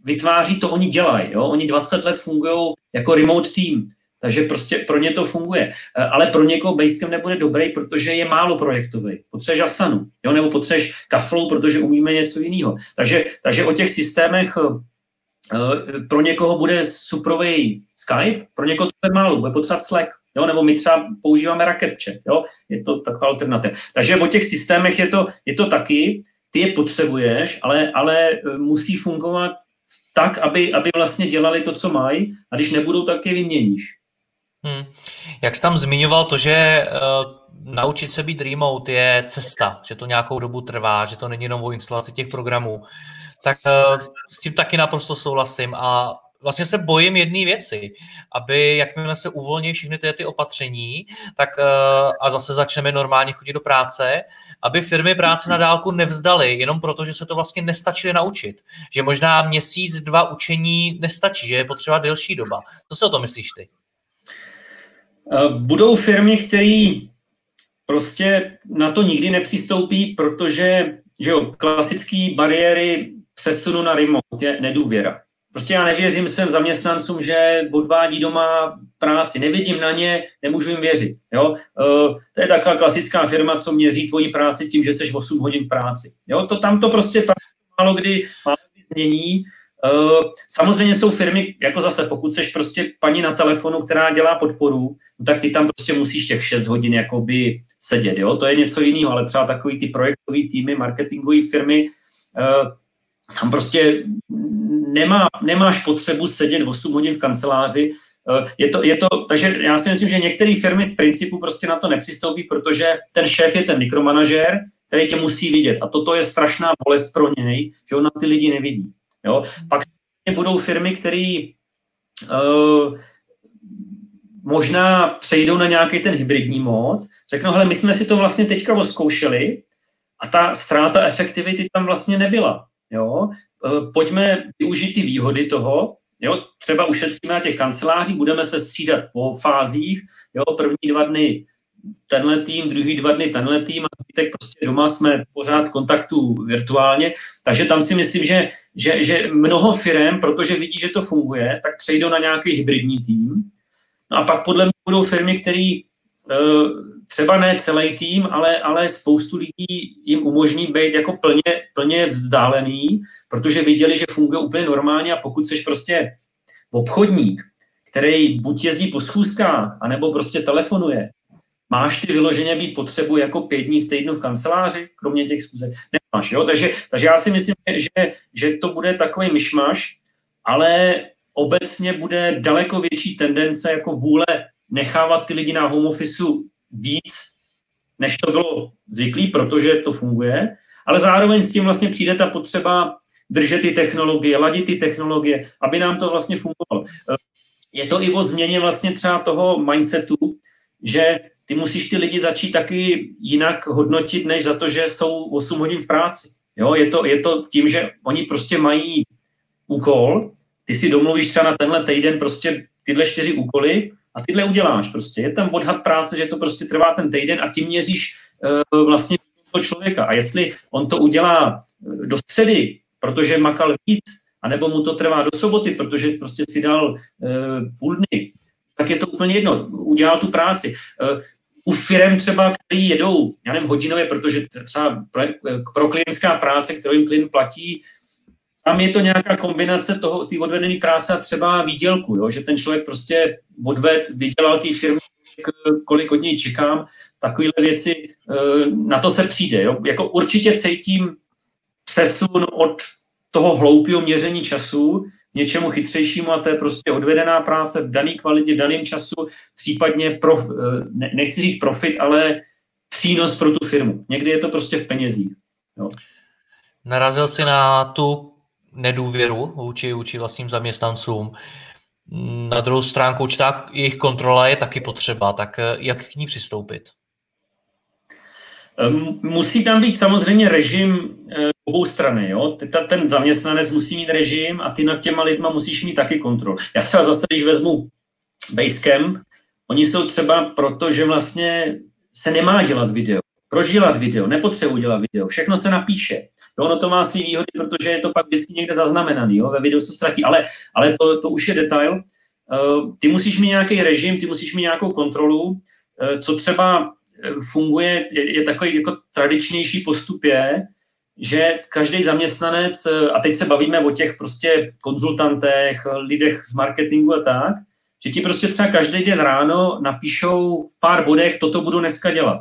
vytváří, to oni dělají. Jo? Oni 20 let fungují jako remote team. Takže prostě pro ně to funguje. Eh, ale pro někoho Basecamp nebude dobrý, protože je málo projektový. Potřebuješ Asanu, jo? nebo potřebuješ Kaflow, protože umíme něco jiného. Takže, takže o těch systémech eh, pro někoho bude suprový Skype, pro někoho to je málo, bude potřebovat Slack, jo? nebo my třeba používáme Rocket Chat, jo? je to taková alternativa. Takže o těch systémech je to, je to taky, ty je potřebuješ, ale, ale musí fungovat tak, aby, aby vlastně dělali to, co mají a když nebudou, tak je vyměníš. Hmm. Jak jsi tam zmiňoval to, že uh, naučit se být remote je cesta, že to nějakou dobu trvá, že to není jenom o instalaci těch programů, tak uh, s tím taky naprosto souhlasím a vlastně se bojím jedné věci, aby jakmile se uvolní všechny ty, ty opatření, tak uh, a zase začneme normálně chodit do práce, aby firmy práce na dálku nevzdaly, jenom proto, že se to vlastně nestačily naučit. Že možná měsíc, dva učení nestačí, že je potřeba delší doba. Co si o to myslíš ty? Eh, budou firmy, které prostě na to nikdy nepřistoupí, protože že jo, klasické bariéry přesunu na remote je nedůvěra. Prostě já nevěřím svým zaměstnancům, že odvádí doma práci. Nevidím na ně, nemůžu jim věřit. Jo? Uh, to je taková klasická firma, co měří tvoji práci tím, že jsi 8 hodin v práci. Jo? To tam to prostě tam málo kdy, málo kdy změní. Uh, samozřejmě jsou firmy, jako zase, pokud jsi prostě paní na telefonu, která dělá podporu, no tak ty tam prostě musíš těch 6 hodin jakoby sedět, jo? to je něco jiného, ale třeba takový ty projektové týmy, marketingové firmy, uh, tam prostě nemá, nemáš potřebu sedět 8 hodin v kanceláři, je to, je to, takže já si myslím, že některé firmy z principu prostě na to nepřistoupí, protože ten šéf je ten mikromanažer, který tě musí vidět. A toto je strašná bolest pro něj, že on na ty lidi nevidí. Jo? Pak budou firmy, které uh, možná přejdou na nějaký ten hybridní mód, řeknou, hele, my jsme si to vlastně teďka oskoušeli a ta ztráta efektivity tam vlastně nebyla. Jo? Uh, pojďme využít ty výhody toho, jo? třeba ušetříme na těch kancelářích, budeme se střídat po fázích, jo? první dva dny tenhle tým, druhý dva dny tenhle tým a zbytek prostě doma jsme pořád v kontaktu virtuálně. Takže tam si myslím, že, že, že mnoho firm, protože vidí, že to funguje, tak přejdou na nějaký hybridní tým. No a pak podle mě budou firmy, které třeba ne celý tým, ale, ale spoustu lidí jim umožní být jako plně, plně vzdálený, protože viděli, že funguje úplně normálně a pokud jsi prostě obchodník, který buď jezdí po schůzkách, anebo prostě telefonuje, Máš ty vyloženě být potřebu jako pět dní v týdnu v kanceláři, kromě těch zkuzek? Nemáš, jo? Takže, takže já si myslím, že, že to bude takový myšmaš, ale obecně bude daleko větší tendence jako vůle nechávat ty lidi na home office víc, než to bylo zvyklý, protože to funguje, ale zároveň s tím vlastně přijde ta potřeba držet ty technologie, ladit ty technologie, aby nám to vlastně fungovalo. Je to i o změně vlastně třeba toho mindsetu, že ty musíš ty lidi začít taky jinak hodnotit, než za to, že jsou 8 hodin v práci. Jo, je to, je to tím, že oni prostě mají úkol, ty si domluvíš třeba na tenhle týden prostě tyhle čtyři úkoly a tyhle uděláš prostě. Je tam odhad práce, že to prostě trvá ten týden a tím měříš uh, vlastně toho člověka. A jestli on to udělá eh, do středy, protože makal víc, anebo mu to trvá do soboty, protože prostě si dal uh, půl dny, tak je to úplně jedno. Udělal tu práci. Uh, u firm třeba, který jedou, já nevím, hodinově, protože třeba pro, pro klientská práce, kterou jim klient platí, tam je to nějaká kombinace toho, ty odvedené práce a třeba výdělku, jo? že ten člověk prostě odved, vydělal té firmy, kolik od něj čekám, takovéhle věci, eh, na to se přijde. Jo? Jako určitě cítím přesun od toho hloupého měření času něčemu chytřejšímu a to je prostě odvedená práce v dané kvalitě, v daném času, případně pro, eh, ne, nechci říct profit, ale přínos pro tu firmu. Někdy je to prostě v penězích. Jo. Narazil si na tu nedůvěru vůči, vůči vlastním zaměstnancům. Na druhou stránku určitá jejich kontrola je taky potřeba, tak eh, jak k ní přistoupit? Musí tam být samozřejmě režim eh, obou strany. Jo? Ten zaměstnanec musí mít režim a ty nad těma lidma musíš mít taky kontrol. Já třeba zase, když vezmu Basecamp, oni jsou třeba proto, že vlastně se nemá dělat video. Proč dělat video? Nepotřebuji dělat video. Všechno se napíše. Jo, ono to má svý výhody, protože je to pak vždycky někde zaznamenaný. Jo? Ve videu se to ztratí. Ale, ale to, to už je detail. ty musíš mít nějaký režim, ty musíš mít nějakou kontrolu, co třeba funguje, je, je takový jako tradičnější postup je, že každý zaměstnanec, a teď se bavíme o těch prostě konzultantech, lidech z marketingu a tak, že ti prostě třeba každý den ráno napíšou v pár bodech, toto budu dneska dělat.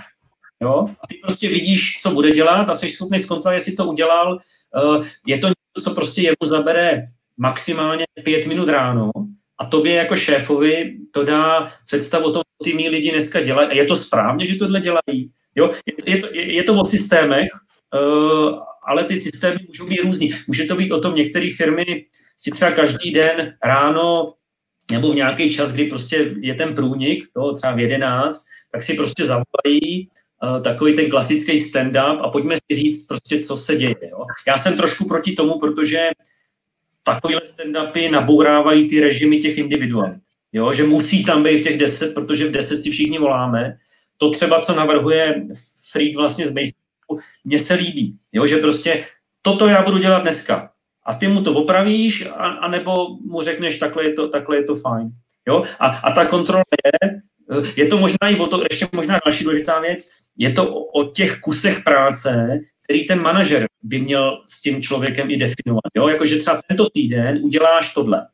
Jo? A ty prostě vidíš, co bude dělat a jsi schopný zkontrolovat, jestli to udělal. Eh, je to něco, co prostě jemu zabere maximálně pět minut ráno a tobě jako šéfovi to dá představu o tom, co ty mý lidi dneska dělají. A je to správně, že tohle dělají. Jo? Je, je, to, je, to o systémech, uh, ale ty systémy můžou být různý. Může to být o tom, některé firmy si třeba každý den ráno nebo v nějaký čas, kdy prostě je ten průnik, jo, třeba v 11, tak si prostě zavolají takový ten klasický stand-up a pojďme si říct prostě, co se děje. Jo. Já jsem trošku proti tomu, protože takovýhle stand-upy nabourávají ty režimy těch individualit. Jo, že musí tam být v těch deset, protože v deset si všichni voláme. To třeba, co navrhuje Fried vlastně z Basecampu, mně se líbí. Jo, že prostě toto já budu dělat dneska. A ty mu to opravíš, a, mu řekneš, takhle je to, takhle je to fajn. Jo? A, a ta kontrola je, je to možná i o to, ještě možná další důležitá věc, je to o, o těch kusech práce, který ten manažer by měl s tím člověkem i definovat. Jo? Jakože třeba tento týden uděláš tohle.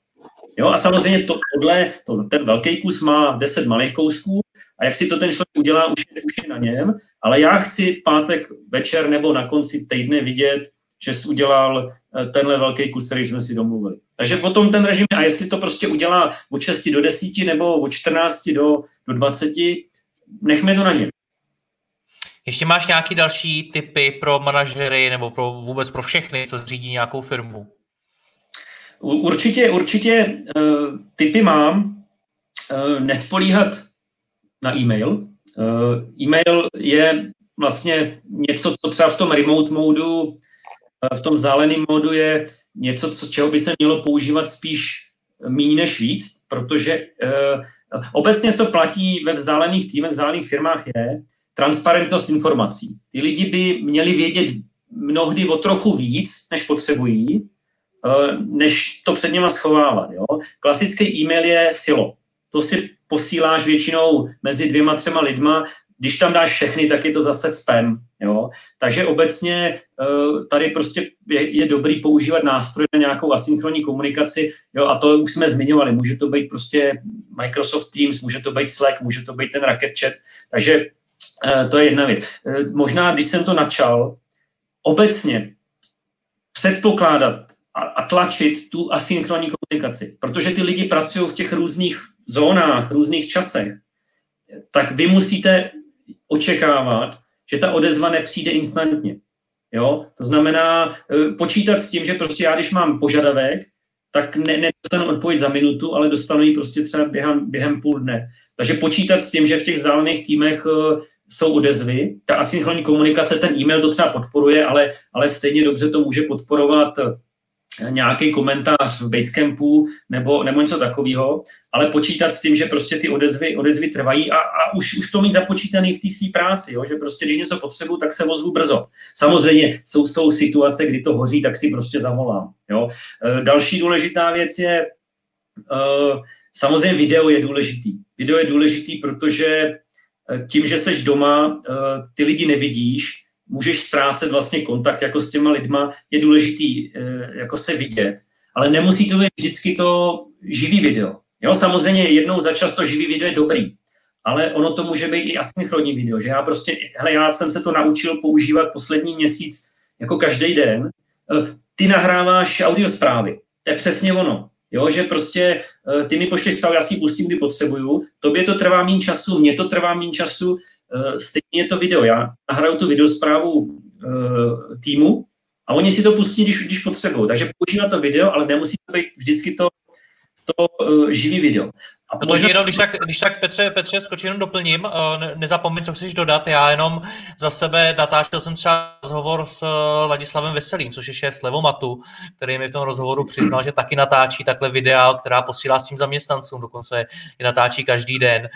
Jo? A samozřejmě to, tohle, to, ten velký kus má 10 malých kousků a jak si to ten člověk udělá, už je, už je na něm, ale já chci v pátek večer nebo na konci týdne vidět, že jsi udělal eh, tenhle velký kus, který jsme si domluvili. Takže potom ten režim, a jestli to prostě udělá od 6 do 10 nebo od 14 do, do 20, nechme to na něm. Ještě máš nějaký další typy pro manažery nebo pro vůbec pro všechny, co řídí nějakou firmu? Určitě, určitě uh, typy mám. Uh, nespolíhat na e-mail. Uh, e-mail je vlastně něco, co třeba v tom remote modu, v tom vzdáleném modu je něco, co, čeho by se mělo používat spíš méně než víc, protože uh, obecně, co platí ve vzdálených týmech, v vzdálených firmách je, transparentnost informací. Ty lidi by měli vědět mnohdy o trochu víc, než potřebují, eh, než to před něma schovávat. Jo? Klasický e-mail je silo. To si posíláš většinou mezi dvěma, třema lidma. Když tam dáš všechny, tak je to zase spam. Jo? Takže obecně eh, tady prostě je, je dobrý používat nástroje na nějakou asynchronní komunikaci jo? a to už jsme zmiňovali. Může to být prostě Microsoft Teams, může to být Slack, může to být ten Rocket Chat. Takže to je jedna věc. Eh, možná, když jsem to načal, obecně předpokládat a tlačit tu asynchronní komunikaci, protože ty lidi pracují v těch různých zónách, různých časech, tak vy musíte očekávat, že ta odezva nepřijde instantně. Jo? To znamená eh, počítat s tím, že prostě já, když mám požadavek, tak ne, nedostanu odpověď za minutu, ale dostanu ji prostě třeba během, během půl dne. Takže počítat s tím, že v těch vzdálených týmech jsou odezvy. Ta asynchronní komunikace, ten e-mail to třeba podporuje, ale, ale stejně dobře to může podporovat eh, nějaký komentář v Basecampu nebo, nebo něco takového, ale počítat s tím, že prostě ty odezvy, odezvy trvají a, a už, už to mít započítaný v té své práci, jo? že prostě když něco potřebuji, tak se ozvu brzo. Samozřejmě jsou, jsou situace, kdy to hoří, tak si prostě zavolám. Jo? E, další důležitá věc je, e, samozřejmě video je důležitý. Video je důležitý, protože Eh, tím, že seš doma, eh, ty lidi nevidíš, můžeš ztrácet vlastně kontakt jako s těma lidma, je důležitý eh, jako se vidět, ale nemusí to být vždycky to živý video. Jo, samozřejmě jednou za čas to živý video je dobrý, ale ono to může být i asynchronní video, že já prostě, hele, já jsem se to naučil používat poslední měsíc jako každý den. Ty nahráváš audio zprávy, to je přesně ono. Jo, že prostě eh, ty mi pošleš zprávu, já si pustím, kdy potřebuju, tobě to trvá méně času, mně to trvá méně času, eh, stejně je to video. Já nahraju tu videosprávu eh, týmu a oni si to pustí, když, když potřebují. Takže používá to video, ale nemusí to být vždycky to, to živý video. A no to možná... jenom, když tak, když tak Petře, Petře, skočím jenom doplním, eh, ne, nezapomeň, co chceš dodat, já jenom za sebe natáčel jsem třeba rozhovor s eh, Ladislavem Veselým, což je šéf Slevomatu, který mi v tom rozhovoru přiznal, že taky natáčí takhle videa, která posílá s tím zaměstnancům, dokonce je natáčí každý den.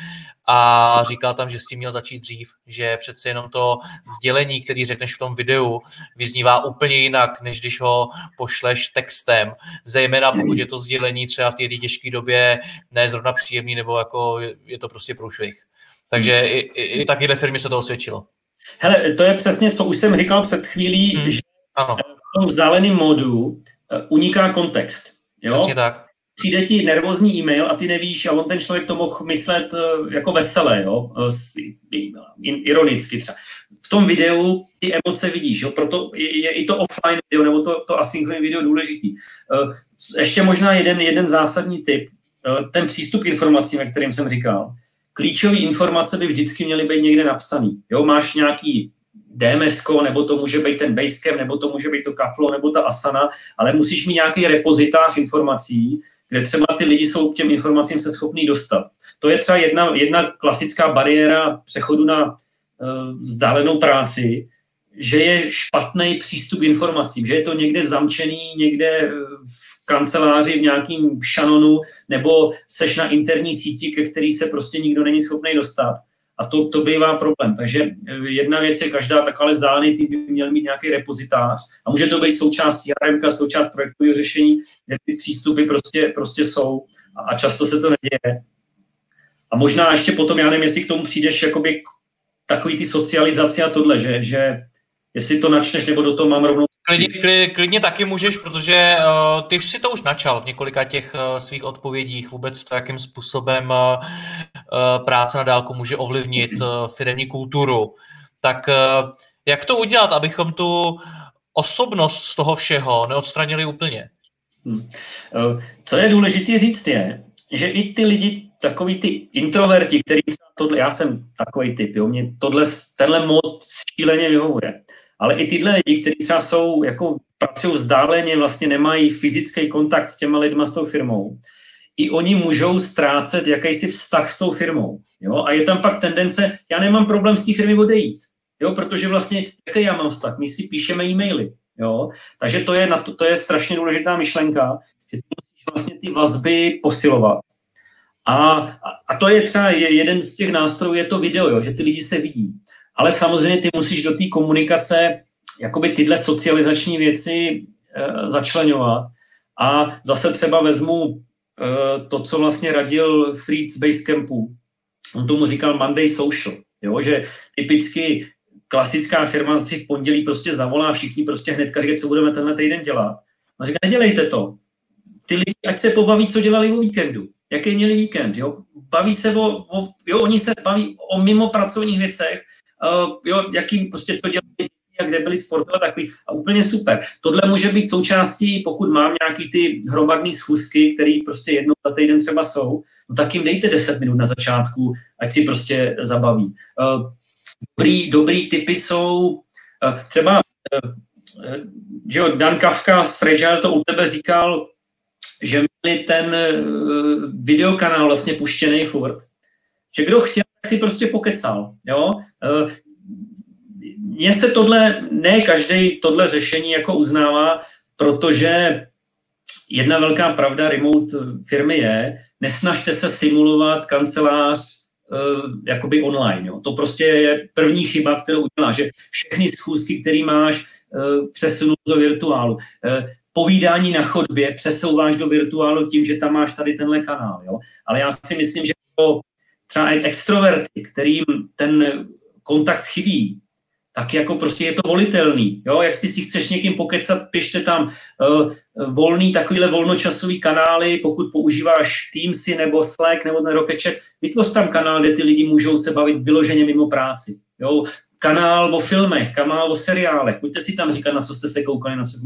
A říkal tam, že s tím měl začít dřív, že přece jenom to sdělení, který řekneš v tom videu, vyznívá úplně jinak, než když ho pošleš textem, zejména pokud je to sdělení třeba v té těžké době ne zrovna příjemný, nebo jako je to prostě průšvih. Takže i, i, i takyhle firmy se to osvědčilo. Hele, to je přesně, co už jsem říkal před chvílí, hmm. že ano. v tom vzdáleném modu eh, uniká kontext. Jo? Přesně tak přijde ti nervózní e-mail a ty nevíš, a on ten člověk to mohl myslet eh, jako veselé, jo? Eh, ironicky třeba. V tom videu ty emoce vidíš, jo? proto je, je i to offline video nebo to, to asynchronní video důležitý. Ještě možná jeden, jeden zásadní tip, ten přístup k informacím, o kterým jsem říkal. Klíčové informace by vždycky měly být někde napsaný. Jo? Máš nějaký DMS, nebo to může být ten Basecamp, nebo to může být to Kaflo, nebo ta Asana, ale musíš mít nějaký repozitář informací, kde třeba ty lidi jsou k těm informacím se schopní dostat. To je třeba jedna, jedna klasická bariéra přechodu na uh, vzdálenou práci, že je špatný přístup informacím, že je to někde zamčený, někde v kanceláři v nějakým šanonu, nebo seš na interní síti, ke který se prostě nikdo není schopný dostat. A to, to bývá problém. Takže eh, jedna věc je, každá taková vzdálený tým by měl mít nějaký repozitář a může to být součást CRM, součást projektového řešení, kde ty přístupy prostě, prostě jsou a, a často se to neděje. A možná ještě potom, já nevím, jestli k tomu přijdeš jakoby takový ty socializace a tohle, že, že jestli to načneš, nebo do toho mám rovnou Klidně, klidně, klidně taky můžeš, protože uh, ty si to už načal v několika těch uh, svých odpovědích, vůbec to, jakým způsobem uh, práce na dálku může ovlivnit uh, firmní kulturu. Tak uh, jak to udělat, abychom tu osobnost z toho všeho neodstranili úplně? Hmm. Co je důležité říct je, že i ty lidi, takový ty introverti, který třeba tohle, já jsem takový typ, jo, mě tohle, tenhle mod šíleně vyhovuje. Ale i tyhle lidi, kteří třeba jsou, jako pracují vzdáleně, vlastně nemají fyzický kontakt s těma lidma, s tou firmou, i oni můžou ztrácet jakýsi vztah s tou firmou. Jo? A je tam pak tendence, já nemám problém s té firmy odejít, jo? protože vlastně, jaký já mám vztah? My si píšeme e-maily. Jo? Takže to je, na to, to je strašně důležitá myšlenka, že ty musíš vlastně ty vazby posilovat. A, a to je třeba jeden z těch nástrojů, je to video, jo? že ty lidi se vidí ale samozřejmě ty musíš do té komunikace jakoby tyhle socializační věci e, začlenovat. A zase třeba vezmu e, to, co vlastně radil Fritz Basecampu. On tomu říkal Monday Social, jo? že typicky klasická firma si v pondělí prostě zavolá všichni prostě hnedka říkají, co budeme tenhle týden dělat. A říká, nedělejte to. Ty lidi, ať se pobaví, co dělali o víkendu. Jaký měli víkend, jo? Baví se o, o jo, oni se baví o mimo pracovních věcech, uh, jo, jakým prostě co dělají a kde byli sportovat takový a úplně super. Tohle může být součástí, pokud mám nějaký ty hromadné schůzky, které prostě jednou za týden třeba jsou, no tak jim dejte 10 minut na začátku, ať si prostě zabaví. Uh, dobrý, dobrý typy jsou uh, třeba uh, že jo, Dan Kafka z Fragile to u tebe říkal, že měli ten videokanál vlastně puštěný furt, že kdo chtěl, si prostě pokecal. Jo? Eh, mně se tohle, ne každý tohle řešení jako uznává, protože jedna velká pravda remote firmy je, nesnažte se simulovat kancelář uh, jakoby online. Jo. To prostě je první chyba, kterou udělá, že všechny schůzky, které máš, uh, přesunu do virtuálu. Povídání na chodbě přesouváš do virtuálu tím, že tam máš tady tenhle kanál. Jo. Ale já si myslím, že to třeba extroverty, kterým ten kontakt chybí, tak jako prostě je to volitelný. Jo? Jak si si chceš někým pokecat, pište tam uh, volný, takovýhle volnočasový kanály, pokud používáš Teamsy nebo Slack nebo ten Rocketchat, vytvoř tam kanál, kde ty lidi můžou se bavit vyloženě mimo práci. Jo? Kanál o filmech, kanál o seriálech, pojďte si tam říkat, na co jste se koukali, na co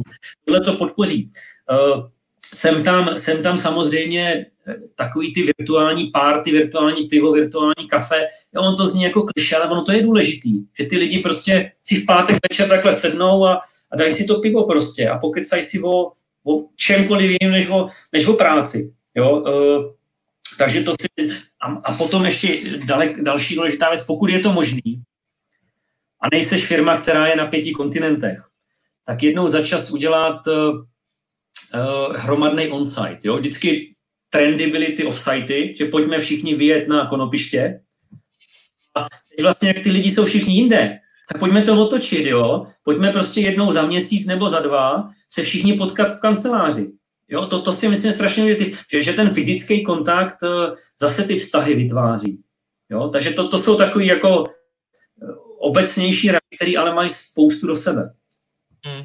Tohle to podpoří. Uh, jsem tam, jsem tam samozřejmě eh, takový ty virtuální párty, virtuální pivo, virtuální kafe. Jo, on to zní jako kliše, ale ono to je důležitý, že ty lidi prostě si v pátek večer takhle sednou a, a dají si to pivo prostě a pokecají si o, o čemkoliv jiným než o, než o práci. Jo? Uh, takže to si, a, a potom ještě dalek, další důležitá věc, pokud je to možný, a nejseš firma, která je na pěti kontinentech, tak jednou za čas udělat uh, uh, hromadný on-site. Jo? Vždycky trendy byly ty off-sitey, že pojďme všichni vyjet na konopiště. A teď vlastně, jak ty lidi jsou všichni jinde, tak pojďme to otočit, jo? Pojďme prostě jednou za měsíc nebo za dva se všichni potkat v kanceláři. Jo, to, to si myslím strašně, že, že ten fyzický kontakt eh, zase ty vztahy vytváří. Jo, takže to, to jsou takové jako obecnější rady, které ale mají spoustu do sebe. Hmm.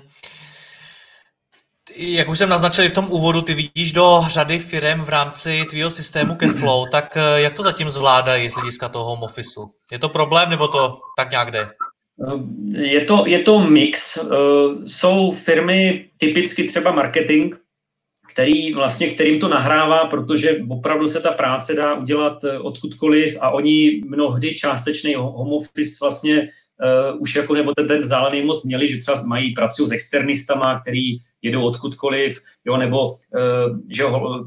Jak už jsem naznačil v tom úvodu, ty vidíš do řady firm v rámci tvýho systému Cashflow, tak eh, jak to zatím zvládají z hlediska toho home office? Je to problém nebo to tak nějak jde? Eh, je to, je to mix. Eh, jsou firmy, typicky třeba marketing, který vlastně, kterým to nahrává, protože opravdu se ta práce dá udělat odkudkoliv a oni mnohdy částečný home office vlastně uh, už jako nebo ten, ten vzdálený moc měli, že třeba mají, pracují s externistama, který jedou odkudkoliv, jo, nebo uh, že ho,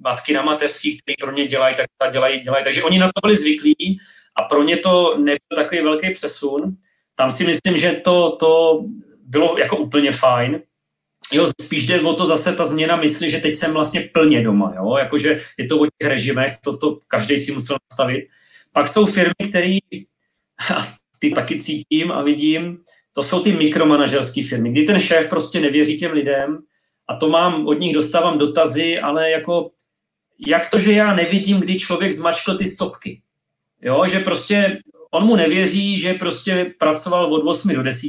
matky na mateřských, který pro ně dělají, tak dělají, dělají. Takže oni na to byli zvyklí a pro ně to nebyl takový velký přesun. Tam si myslím, že to, to bylo jako úplně fajn. Jo, spíš jde o to zase ta změna mysli, že teď jsem vlastně plně doma, jo, jakože je to o těch režimech, to, to každý si musel nastavit. Pak jsou firmy, které, ty taky cítím a vidím, to jsou ty mikromanažerské firmy, kdy ten šéf prostě nevěří těm lidem a to mám, od nich dostávám dotazy, ale jako, jak to, že já nevidím, kdy člověk zmačkl ty stopky. Jo, že prostě on mu nevěří, že prostě pracoval od 8 do 10,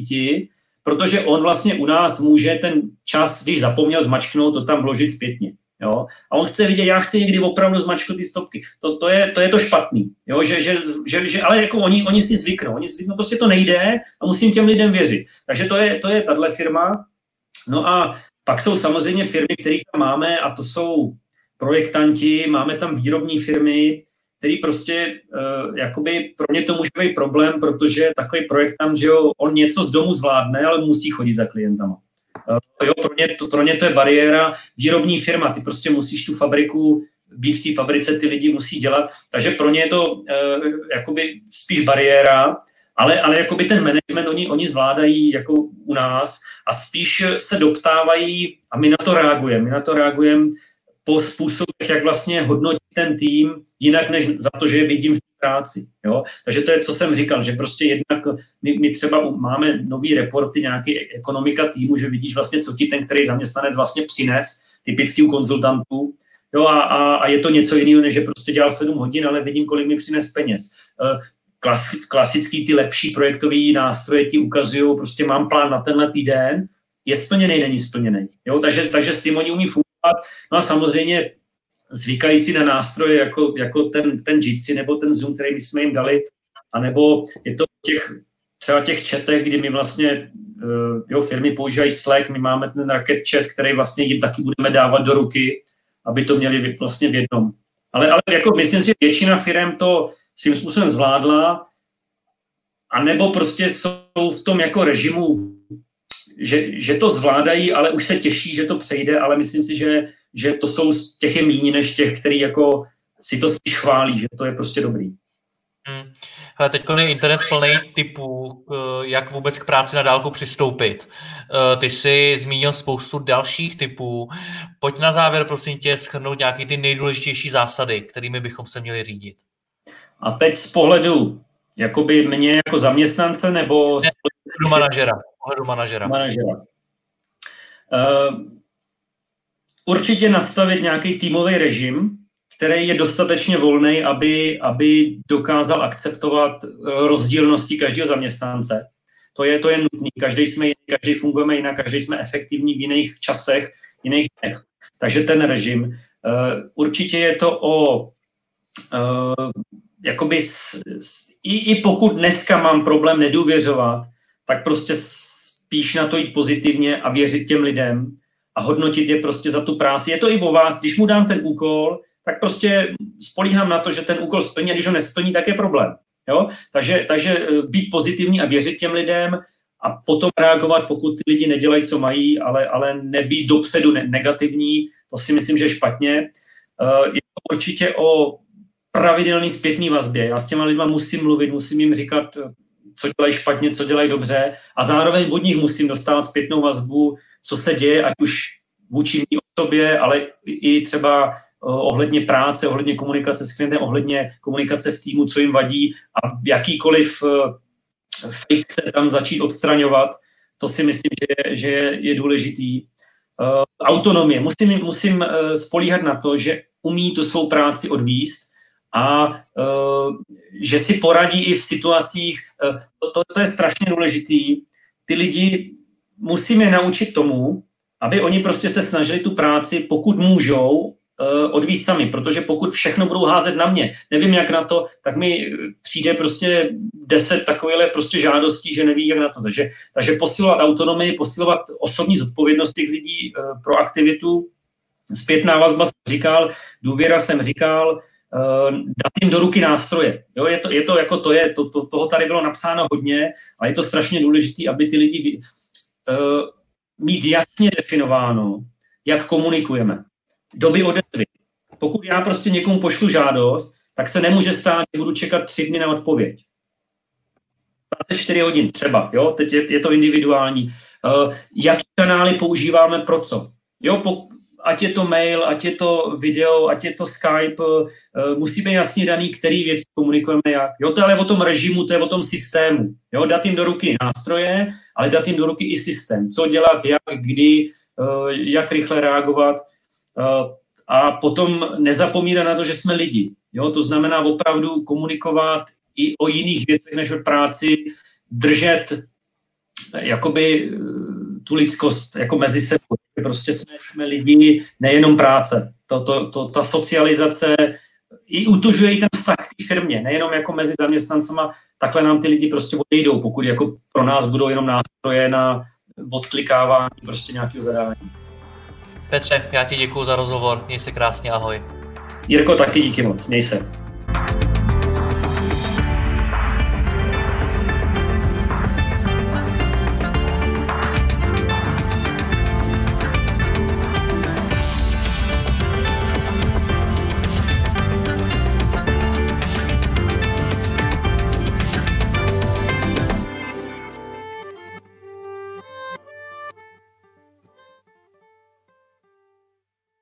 protože on vlastně u nás může ten čas, když zapomněl zmačknout, to tam vložit zpětně. Jo? A on chce vidět, já chci někdy opravdu zmačknout ty stopky. To, to, je, to je to špatný. Jo? Že, že, že, že, ale jako oni, oni si zvyknou. Oni zvyknou, prostě to nejde a musím těm lidem věřit. Takže to je, to je tahle firma. No a pak jsou samozřejmě firmy, které tam máme a to jsou projektanti, máme tam výrobní firmy, který prostě uh, jakoby pro ně to může být problém, protože takový projektant, že jo, on něco z domu zvládne, ale musí chodit za klientama. Uh, jo, pro, ně to, pro ně to je bariéra. Výrobní firma, ty prostě musíš tu fabriku být v té fabrice, ty lidi musí dělat, takže pro ně je to uh, jakoby spíš bariéra, ale, ale jakoby ten management oni, oni zvládají jako u nás a spíš se doptávají a my na to reagujeme. My na to reagujeme po způsobech, jak vlastně hodnotí ten tým, jinak než za to, že je vidím v práci. Jo? Takže to je, co jsem říkal, že prostě jednak my, my třeba máme nový reporty, nějaký ekonomika týmu, že vidíš vlastně, co ti ten, který zaměstnanec vlastně přines, typický u konzultantů, Jo, a, a, a je to něco jiného, než že prostě dělal 7 hodin, ale vidím, kolik mi přines peněz. Eh, Klasi, klasický ty lepší projektové nástroje ti ukazují, prostě mám plán na tenhle týden, je splněný, není splněný. Jo, takže, takže s tím oni umí fungovat No a samozřejmě zvykají si na nástroje jako, jako ten, ten Jitsi nebo ten Zoom, který my jsme jim dali, anebo je to těch, třeba těch chatech, kdy my vlastně, uh, jo, firmy používají Slack, my máme ten Rocket chat, který vlastně jim taky budeme dávat do ruky, aby to měli vlastně v jednom. Ale, ale jako myslím si, že většina firm to svým způsobem zvládla, a nebo prostě jsou v tom jako režimu že, že to zvládají, ale už se těší, že to přejde, ale myslím si, že, že to jsou těch je méně než těch, který jako si to spíš chválí, že to je prostě dobrý. Hmm. Hele, teď je internet plný typů, eh, jak vůbec k práci na dálku přistoupit. Eh, ty jsi zmínil spoustu dalších typů. Pojď na závěr, prosím tě, schrnout nějaké ty nejdůležitější zásady, kterými bychom se měli řídit. A teď z pohledu jakoby mě jako zaměstnance nebo... Ne, z manažera pohledu manažera? manažera. Uh, určitě nastavit nějaký týmový režim, který je dostatečně volný, aby, aby dokázal akceptovat eh, rozdílnosti každého zaměstnance. To je, to je nutné. Každý jsme každý fungujeme jinak, každý jsme efektivní v jiných časech, jiných dnech. Takže ten režim. Uh, určitě je to o uh, jakoby s, s, i, i pokud dneska mám problém nedůvěřovat, tak prostě spíš na to jít pozitivně a věřit těm lidem a hodnotit je prostě za tu práci. Je to i o vás, když mu dám ten úkol, tak prostě spolíhám na to, že ten úkol splní a když ho nesplní, tak je problém. Jo? Takže, takže eh, být pozitivní a věřit těm lidem a potom reagovat, pokud ty lidi nedělají, co mají, ale, ale nebýt dopředu negativní, to si myslím, že je špatně. Eh, je určitě o pravidelný zpětný vazbě. Já s těma lidma musím mluvit, musím jim říkat, co dělají špatně, co dělají dobře a zároveň od nich musím dostávat zpětnou vazbu, co se děje, ať už vůči mý osobě, ale i třeba ohledně práce, ohledně komunikace s klientem, ohledně komunikace v týmu, co jim vadí a jakýkoliv fake chce tam začít odstraňovat, to si myslím, že, že je důležitý. Autonomie. Musím, musím spolíhat na to, že umí tu svou práci odvíst a uh, že si poradí i v situacích, uh, to, to, to je strašně důležitý. Ty lidi musíme naučit tomu, aby oni prostě se snažili tu práci, pokud můžou, uh, odvíst sami, protože pokud všechno budou házet na mě, nevím jak na to, tak mi přijde prostě deset takovýchhle prostě žádostí, že neví jak na to. Takže, takže posilovat autonomii, posilovat osobní zodpovědnost těch lidí pro aktivitu, zpětná vazba jsem říkal, důvěra jsem říkal, dát jim do ruky nástroje. Jo, je, to, je to jako to je, to, to, toho tady bylo napsáno hodně a je to strašně důležité, aby ty lidi uh, mít jasně definováno, jak komunikujeme. Doby odezvy. Pokud já prostě někomu pošlu žádost, tak se nemůže stát, že budu čekat tři dny na odpověď. 24 hodin třeba, jo, teď je, je to individuální. Uh, jaký kanály používáme pro co? Jo, po, ať je to mail, ať je to video, ať je to Skype, eh, musí být jasně daný, který věci komunikujeme jak. Jo, to je ale o tom režimu, to je o tom systému. Jo, dát jim do ruky nástroje, ale dát jim do ruky i systém. Co dělat, jak, kdy, eh, jak rychle reagovat. Eh, a potom nezapomínat na to, že jsme lidi. Jo, to znamená opravdu komunikovat i o jiných věcech než o práci, držet jakoby tu lidskost jako mezi sebou. Prostě jsme, jsme lidi, nejenom práce. To, to, to, ta socializace i utužuje i ten vztah k té firmě, nejenom jako mezi zaměstnancama, takhle nám ty lidi prostě odejdou, pokud jako pro nás budou jenom nástroje na odklikávání prostě nějakého zadání. Petře, já ti děkuji za rozhovor, měj se krásně, ahoj. Jirko, taky díky moc, měj se.